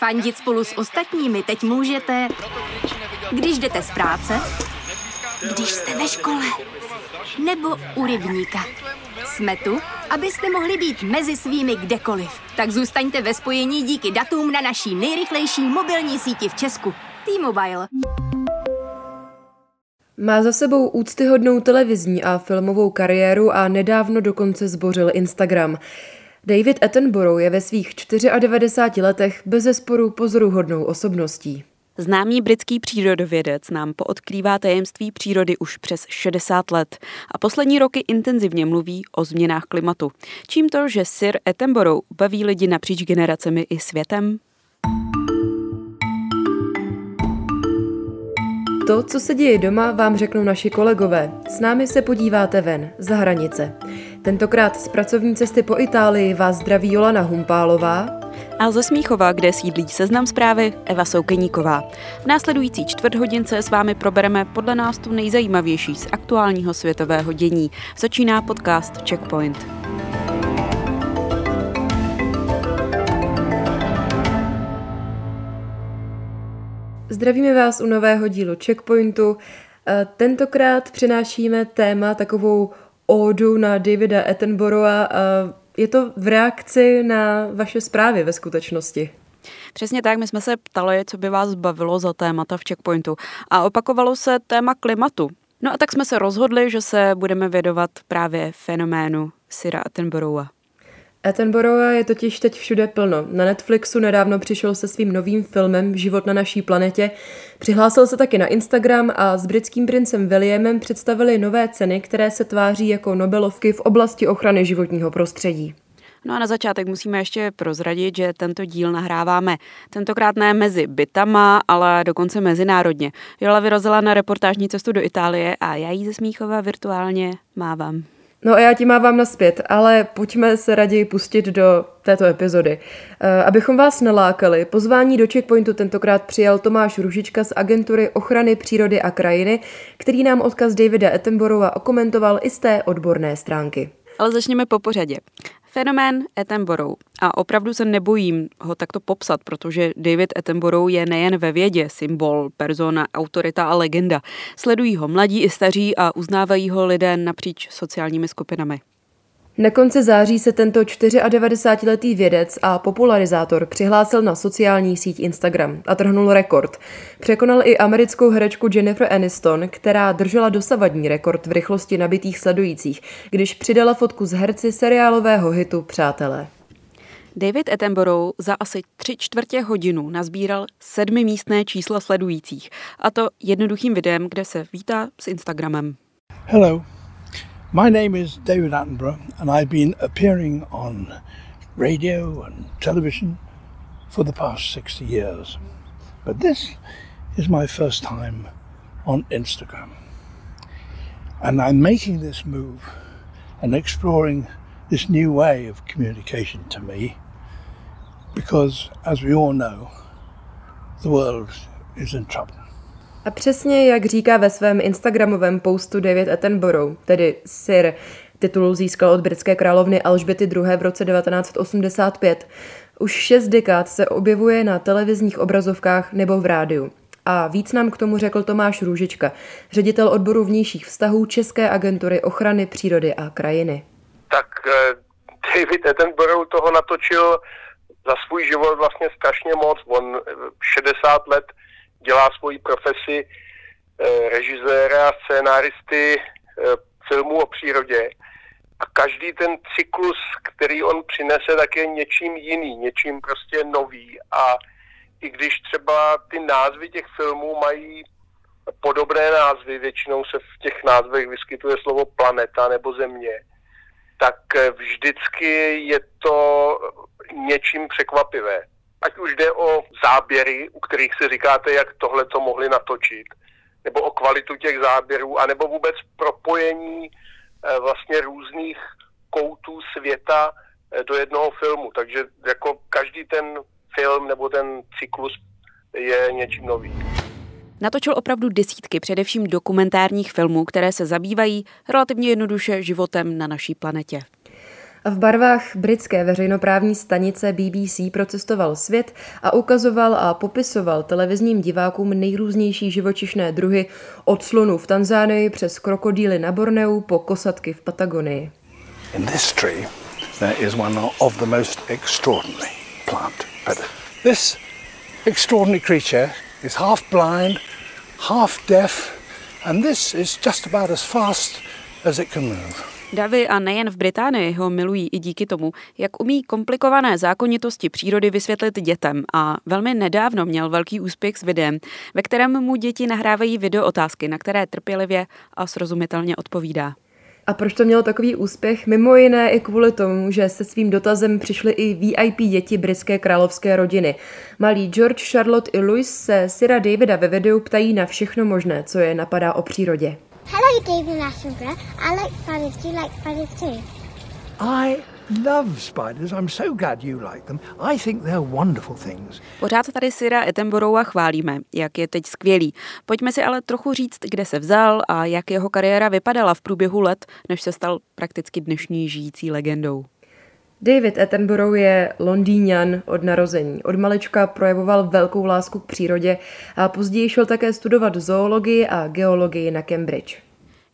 Fandit spolu s ostatními teď můžete, když jdete z práce, když jste ve škole, nebo u rybníka. Jsme tu, abyste mohli být mezi svými kdekoliv. Tak zůstaňte ve spojení díky datům na naší nejrychlejší mobilní síti v Česku. T-Mobile. Má za sebou úctyhodnou televizní a filmovou kariéru a nedávno dokonce zbořil Instagram. David Attenborough je ve svých 94 letech bez zesporu pozoruhodnou osobností. Známý britský přírodovědec nám poodkrývá tajemství přírody už přes 60 let a poslední roky intenzivně mluví o změnách klimatu. Čím to, že Sir Attenborough baví lidi napříč generacemi i světem? To, co se děje doma, vám řeknou naši kolegové. S námi se podíváte ven, za hranice. Tentokrát z pracovní cesty po Itálii vás zdraví Jolana Humpálová a ze Smíchova, kde sídlí seznam zprávy Eva Soukeníková. V následující čtvrt hodince s vámi probereme podle nás tu nejzajímavější z aktuálního světového dění. Začíná podcast Checkpoint. Zdravíme vás u nového dílu Checkpointu. Eh, tentokrát přinášíme téma takovou ódu na Davida Attenborougha. Eh, je to v reakci na vaše zprávy ve skutečnosti. Přesně tak, my jsme se ptali, co by vás bavilo za témata v Checkpointu a opakovalo se téma klimatu. No a tak jsme se rozhodli, že se budeme vědovat právě fenoménu Sira Attenborougha. Attenborough je totiž teď všude plno. Na Netflixu nedávno přišel se svým novým filmem Život na naší planetě. Přihlásil se taky na Instagram a s britským princem Williamem představili nové ceny, které se tváří jako Nobelovky v oblasti ochrany životního prostředí. No a na začátek musíme ještě prozradit, že tento díl nahráváme tentokrát ne mezi bytama, ale dokonce mezinárodně. Jola vyrazila na reportážní cestu do Itálie a já jí ze Smíchova virtuálně mávám. No a já ti mávám naspět, ale pojďme se raději pustit do této epizody. Eh, abychom vás nalákali, pozvání do Checkpointu tentokrát přijal Tomáš Ružička z agentury ochrany přírody a krajiny, který nám odkaz Davida Attenborougha okomentoval i z té odborné stránky. Ale začněme po pořadě. Fenomén Attenborough. A opravdu se nebojím ho takto popsat, protože David Attenborough je nejen ve vědě symbol, persona, autorita a legenda. Sledují ho mladí i staří a uznávají ho lidé napříč sociálními skupinami. Na konci září se tento 94-letý vědec a popularizátor přihlásil na sociální síť Instagram a trhnul rekord. Překonal i americkou herečku Jennifer Aniston, která držela dosavadní rekord v rychlosti nabitých sledujících, když přidala fotku z herci seriálového hitu Přátelé. David Attenborough za asi tři čtvrtě hodinu nazbíral sedmi místné čísla sledujících, a to jednoduchým videem, kde se vítá s Instagramem. Hello, My name is David Attenborough, and I've been appearing on radio and television for the past 60 years. But this is my first time on Instagram. And I'm making this move and exploring this new way of communication to me because, as we all know, the world is in trouble. A přesně jak říká ve svém Instagramovém postu David Attenborough, tedy Sir, titul získal od britské královny Alžběty II. v roce 1985. Už šest dekád se objevuje na televizních obrazovkách nebo v rádiu. A víc nám k tomu řekl Tomáš Růžička, ředitel odboru vnějších vztahů České agentury ochrany přírody a krajiny. Tak eh, David Attenborough toho natočil za svůj život vlastně strašně moc. On 60 let dělá svoji profesi eh, režiséra a scénáristy eh, filmů o přírodě. A každý ten cyklus, který on přinese, tak je něčím jiný, něčím prostě nový. A i když třeba ty názvy těch filmů mají podobné názvy, většinou se v těch názvech vyskytuje slovo planeta nebo země, tak eh, vždycky je to něčím překvapivé ať už jde o záběry, u kterých si říkáte, jak tohle to mohli natočit, nebo o kvalitu těch záběrů, anebo vůbec propojení eh, vlastně různých koutů světa eh, do jednoho filmu. Takže jako každý ten film nebo ten cyklus je něčím nový. Natočil opravdu desítky především dokumentárních filmů, které se zabývají relativně jednoduše životem na naší planetě. V barvách britské veřejnoprávní stanice BBC procestoval svět a ukazoval a popisoval televizním divákům nejrůznější živočišné druhy od slonů v Tanzánii přes krokodýly na Borneu po kosatky v Patagonii. In this tree there is one of the most extraordinary plant This extraordinary creature is half blind, half deaf, and this is just about as fast as it can move. Davy a nejen v Británii ho milují i díky tomu, jak umí komplikované zákonitosti přírody vysvětlit dětem a velmi nedávno měl velký úspěch s videem, ve kterém mu děti nahrávají video otázky, na které trpělivě a srozumitelně odpovídá. A proč to mělo takový úspěch? Mimo jiné i kvůli tomu, že se svým dotazem přišly i VIP děti britské královské rodiny. Malí George, Charlotte i Louis se Syra Davida ve videu ptají na všechno možné, co je napadá o přírodě. Hello David Attenborough, I like spiders, do you like spiders too? I love spiders. I'm so glad you like them. I think they're wonderful things. Pořád tady Syra Attenborougha chválíme, jak je teď skvělý. Pojďme si ale trochu říct, kde se vzal a jak jeho kariéra vypadala v průběhu let, než se stal prakticky dnešní žijící legendou. David Attenborough je londýňan od narození. Od malička projevoval velkou lásku k přírodě a později šel také studovat zoologii a geologii na Cambridge.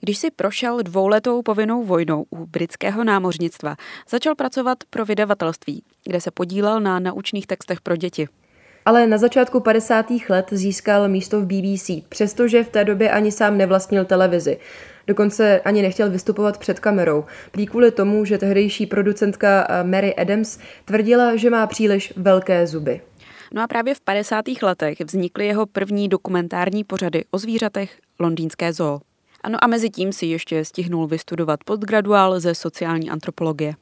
Když si prošel dvouletou povinnou vojnou u britského námořnictva, začal pracovat pro vydavatelství, kde se podílel na naučných textech pro děti. Ale na začátku 50. let získal místo v BBC, přestože v té době ani sám nevlastnil televizi. Dokonce ani nechtěl vystupovat před kamerou. Prý kvůli tomu, že tehdejší producentka Mary Adams tvrdila, že má příliš velké zuby. No a právě v 50. letech vznikly jeho první dokumentární pořady o zvířatech Londýnské zoo. Ano a mezi tím si ještě stihnul vystudovat postgraduál ze sociální antropologie.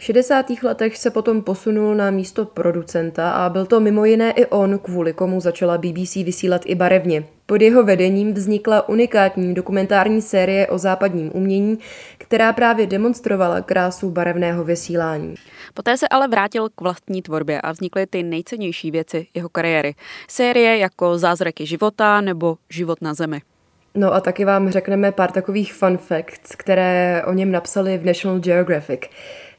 V 60. letech se potom posunul na místo producenta a byl to mimo jiné i on, kvůli komu začala BBC vysílat i barevně. Pod jeho vedením vznikla unikátní dokumentární série o západním umění, která právě demonstrovala krásu barevného vysílání. Poté se ale vrátil k vlastní tvorbě a vznikly ty nejcennější věci jeho kariéry. Série jako Zázraky života nebo Život na zemi. No a taky vám řekneme pár takových fun facts, které o něm napsali v National Geographic.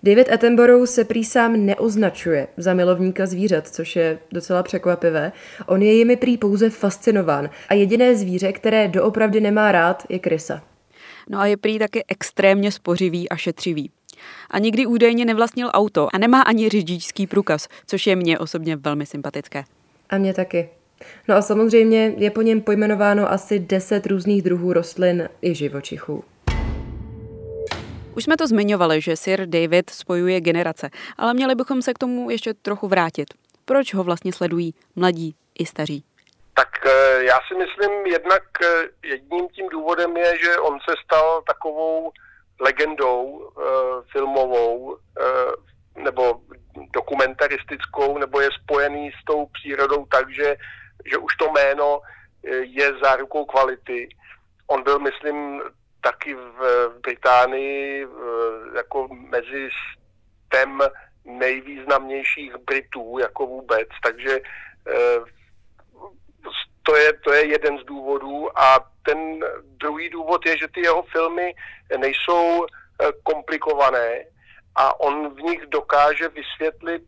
David Attenborough se prý sám neoznačuje za milovníka zvířat, což je docela překvapivé. On je jimi prý pouze fascinován a jediné zvíře, které doopravdy nemá rád, je krysa. No a je prý taky extrémně spořivý a šetřivý. A nikdy údajně nevlastnil auto a nemá ani řidičský průkaz, což je mně osobně velmi sympatické. A mě taky. No a samozřejmě je po něm pojmenováno asi 10 různých druhů rostlin i živočichů. Už jsme to zmiňovali, že Sir David spojuje generace, ale měli bychom se k tomu ještě trochu vrátit. Proč ho vlastně sledují mladí i staří? Tak eh, já si myslím, jednak eh, jedním tím důvodem je, že on se stal takovou legendou eh, filmovou nebo dokumentaristickou, nebo je spojený s tou přírodou tak, že že už to jméno je zárukou kvality. On byl, myslím, taky v Británii jako mezi tem nejvýznamnějších Britů jako vůbec, takže eh, to je, to je jeden z důvodů. A ten druhý důvod je, že ty jeho filmy nejsou eh, komplikované a on v nich dokáže vysvětlit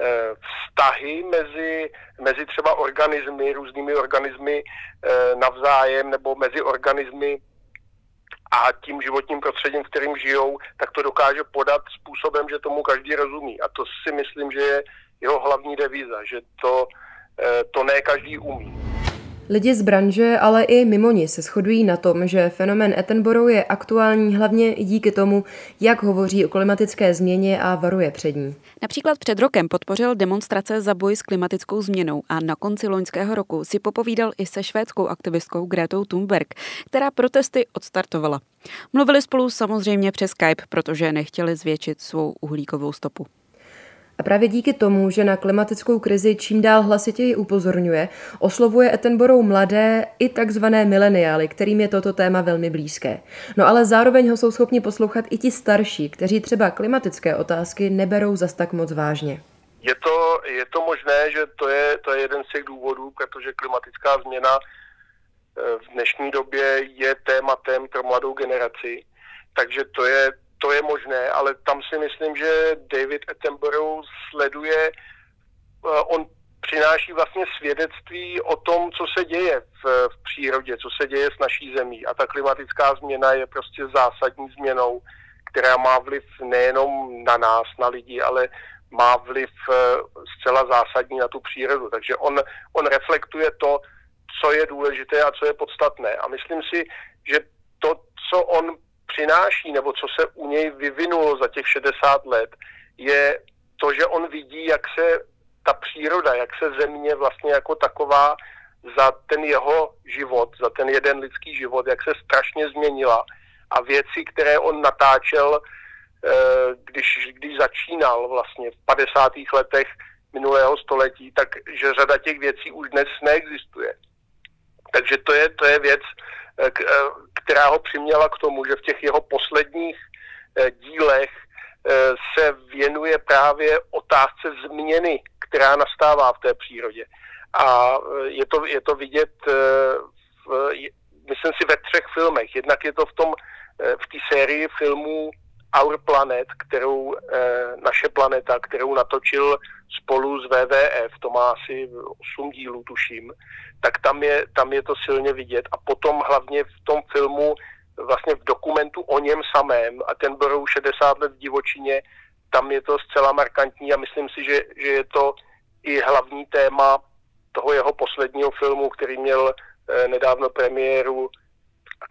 Eh, vztahy mezi, mezi třeba organismy, různými organismy eh, navzájem nebo mezi organismy a tím životním prostředím, v kterým žijou, tak to dokáže podat způsobem, že tomu každý rozumí. A to si myslím, že je jeho hlavní devíza, že to, eh, to ne každý umí. Lidi z branže, ale i mimo ní se shodují na tom, že fenomén Attenborough je aktuální hlavně díky tomu, jak hovoří o klimatické změně a varuje před ní. Například před rokem podpořil demonstrace za boj s klimatickou změnou a na konci loňského roku si popovídal i se švédskou aktivistkou Gretou Thunberg, která protesty odstartovala. Mluvili spolu samozřejmě přes Skype, protože nechtěli zvětšit svou uhlíkovou stopu. A právě díky tomu, že na klimatickou krizi čím dál hlasitěji upozorňuje, oslovuje Attenborough mladé i takzvané mileniály, kterým je toto téma velmi blízké. No ale zároveň ho jsou schopni poslouchat i ti starší, kteří třeba klimatické otázky neberou zas tak moc vážně. Je to, je to možné, že to je, to je jeden z těch důvodů, protože klimatická změna eh, v dnešní době je tématem pro mladou generaci, takže to je to je možné, ale tam si myslím, že David Attenborough sleduje, uh, on přináší vlastně svědectví o tom, co se děje v, v přírodě, co se děje s naší zemí. A ta klimatická změna je prostě zásadní změnou, která má vliv nejenom na nás, na lidi, ale má vliv eh, zcela zásadní na tu přírodu. Takže on, on reflektuje to, co je důležité a co je podstatné. A myslím si, že to, co on přináší, nebo co se u něj vyvinulo za těch 60 let, je to, že on vidí, jak se ta příroda, jak se země vlastně jako taková za ten jeho život, za ten jeden lidský život, jak se strašně změnila a věci, které on natáčel, eh, když, když začínal vlastně v 50. letech minulého století, takže řada těch věcí už dnes neexistuje. Takže to je, to je věc, eh, eh, která ho přiměla k tomu, že v těch jeho posledních dílech se věnuje právě otázce změny, která nastává v té přírodě. A je to, je to vidět, v, myslím si, ve třech filmech. Jednak je to v tom Eh, v té sérii filmů Our Planet, kterou eh, naše planeta, kterou natočil spolu s WWF, to má asi 8 dílů, tuším, tak tam je, tam je to silně vidět. A potom hlavně v tom filmu, vlastně v dokumentu o něm samém, a ten berou 60 let v divočině, tam je to zcela markantní a myslím si, že, že je to i hlavní téma toho jeho posledního filmu, který měl eh, nedávno premiéru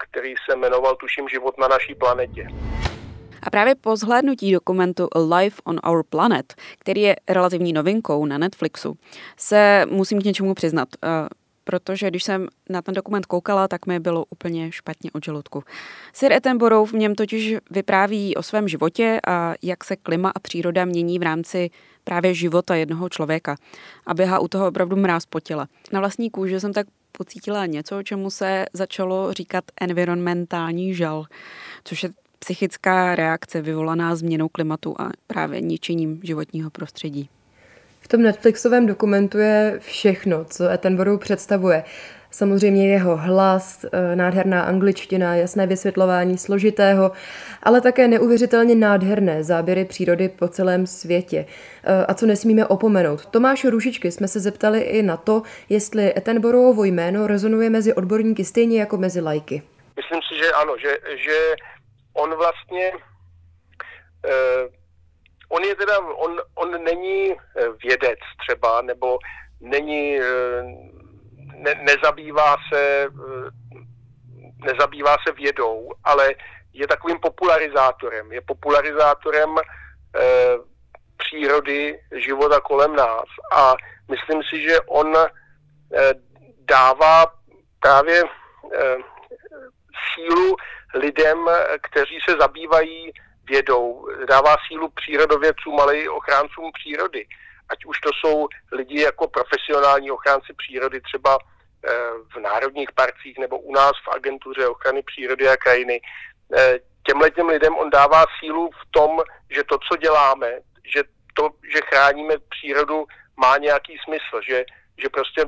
který se jmenoval tuším Život na naší planetě. A právě po zhlédnutí dokumentu Life on Our Planet, který je relativní novinkou na Netflixu, se musím k něčemu přiznat. Eh, protože když jsem na ten dokument koukala, tak mi bylo úplně špatně od žaludku. Sir Attenborough v něm totiž vypráví o svém životě a jak se klima a příroda mění v rámci právě života jednoho člověka. A běhá u toho opravdu mráz po těle. Na vlastní kůži jsem tak pocítila něco, čemu se začalo říkat environmentální žal, což je psychická reakce vyvolaná změnou klimatu a právě ničením životního prostředí. V tom Netflixovém dokumentu je všechno, co Attenborough představuje. Samozřejmě jeho hlas, eh, nádherná angličtina, jasné vysvětlování složitého, ale také neuvěřitelně nádherné záběry přírody po celém světě. Eh, a co nesmíme opomenout. Tomáš Růžičky jsme se zeptali i na to, jestli Attenboroughovo jméno rezonuje mezi odborníky stejně jako mezi lajky. Myslím si, že ano, že, že on vlastně eh, on je teda, on, on není vědec třeba, nebo není ne, nezabývá se nezabývá se vědou, ale je takovým popularizátorem. Je popularizátorem přírody, života kolem nás. A myslím si, že on dává právě sílu lidem, kteří se zabývají vědou, dává sílu přírodovědcům, ale i ochráncům přírody ať už to jsou lidi jako profesionální ochránci přírody, třeba eh, v národních parcích nebo u nás v agentuře ochrany přírody a krajiny. Eh, těmhle těm lidem on dává sílu v tom, že to, co děláme, že to, že chráníme přírodu, má nějaký smysl, že, že prostě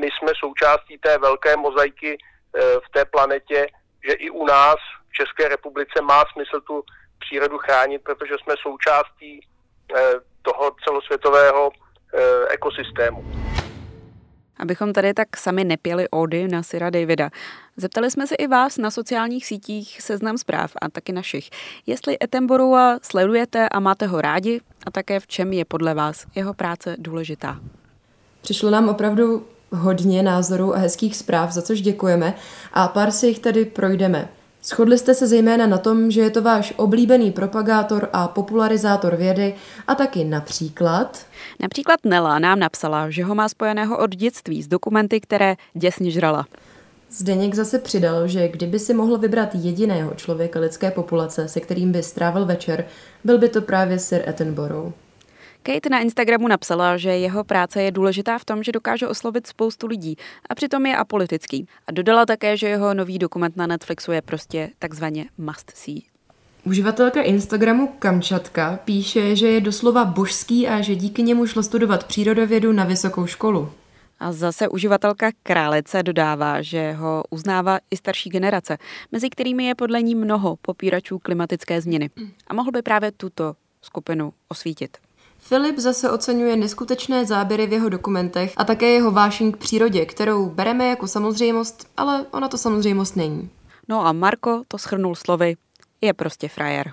my jsme součástí té velké mozaiky eh, v té planetě, že i u nás v České republice má smysl tu přírodu chránit, protože jsme součástí toho celosvětového eh, ekosystému. Abychom tady tak sami nepěli ody na Syra Davida. Zeptali jsme se i vás na sociálních sítích Seznam zpráv a taky našich, jestli Etemborua sledujete a máte ho rádi a také v čem je podle vás jeho práce důležitá. Přišlo nám opravdu hodně názorů a hezkých zpráv, za což děkujeme a pár si jich tady projdeme. Shodli jste se zejména na tom, že je to váš oblíbený propagátor a popularizátor vědy a taky například... Například Nela nám napsala, že ho má spojeného od dětství s dokumenty, které děsně žrala. Zdeněk zase přidal, že kdyby si mohl vybrat jediného člověka lidské populace, se kterým by strávil večer, byl by to právě Sir Attenborough. Kate na Instagramu napsala, že jeho práce je důležitá v tom, že dokáže oslovit spoustu lidí a přitom je apolitický. A dodala také, že jeho nový dokument na Netflixu je prostě takzvaně must see. Uživatelka Instagramu Kamčatka píše, že je doslova božský a že díky němu šlo studovat přírodovědu na vysokou školu. A zase uživatelka Králece dodává, že ho uznává i starší generace, mezi kterými je podle ní mnoho popíračů klimatické změny. A mohl by právě tuto skupinu osvítit. Filip zase oceňuje neskutečné záběry v jeho dokumentech a také jeho vášeň k přírodě, kterou bereme jako samozřejmost, ale ona to samozřejmost není. No a Marko to schrnul slovy, je prostě frajer.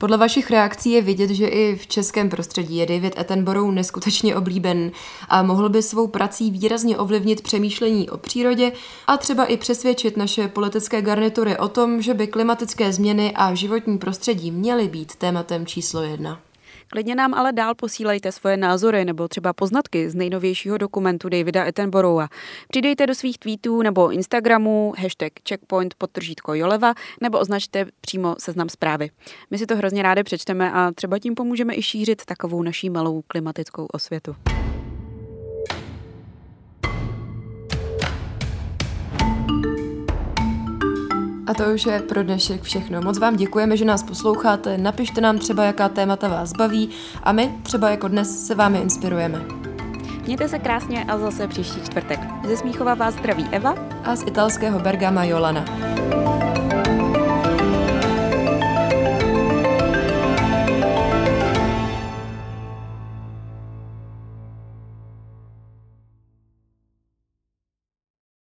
Podle vašich reakcí je vidět, že i v českém prostředí je David Attenborough neskutečně oblíben a mohl by svou prací výrazně ovlivnit přemýšlení o přírodě a třeba i přesvědčit naše politické garnitury o tom, že by klimatické změny a životní prostředí měly být tématem číslo jedna. Klidně nám ale dál posílejte svoje názory nebo třeba poznatky z nejnovějšího dokumentu Davida Attenborougha. Přidejte do svých tweetů nebo Instagramů hashtag checkpoint podtržítko Joleva nebo označte přímo seznam zprávy. My si to hrozně rádi přečteme a třeba tím pomůžeme i šířit takovou naší malou klimatickou osvětu. A to už je pro dnešek všechno. Moc vám děkujeme, že nás posloucháte. Napište nám třeba, jaká témata vás baví a my třeba jako dnes se vámi inspirujeme. Mějte se krásně a zase příští čtvrtek. Ze Smíchova vás zdraví Eva a z italského Bergama Jolana.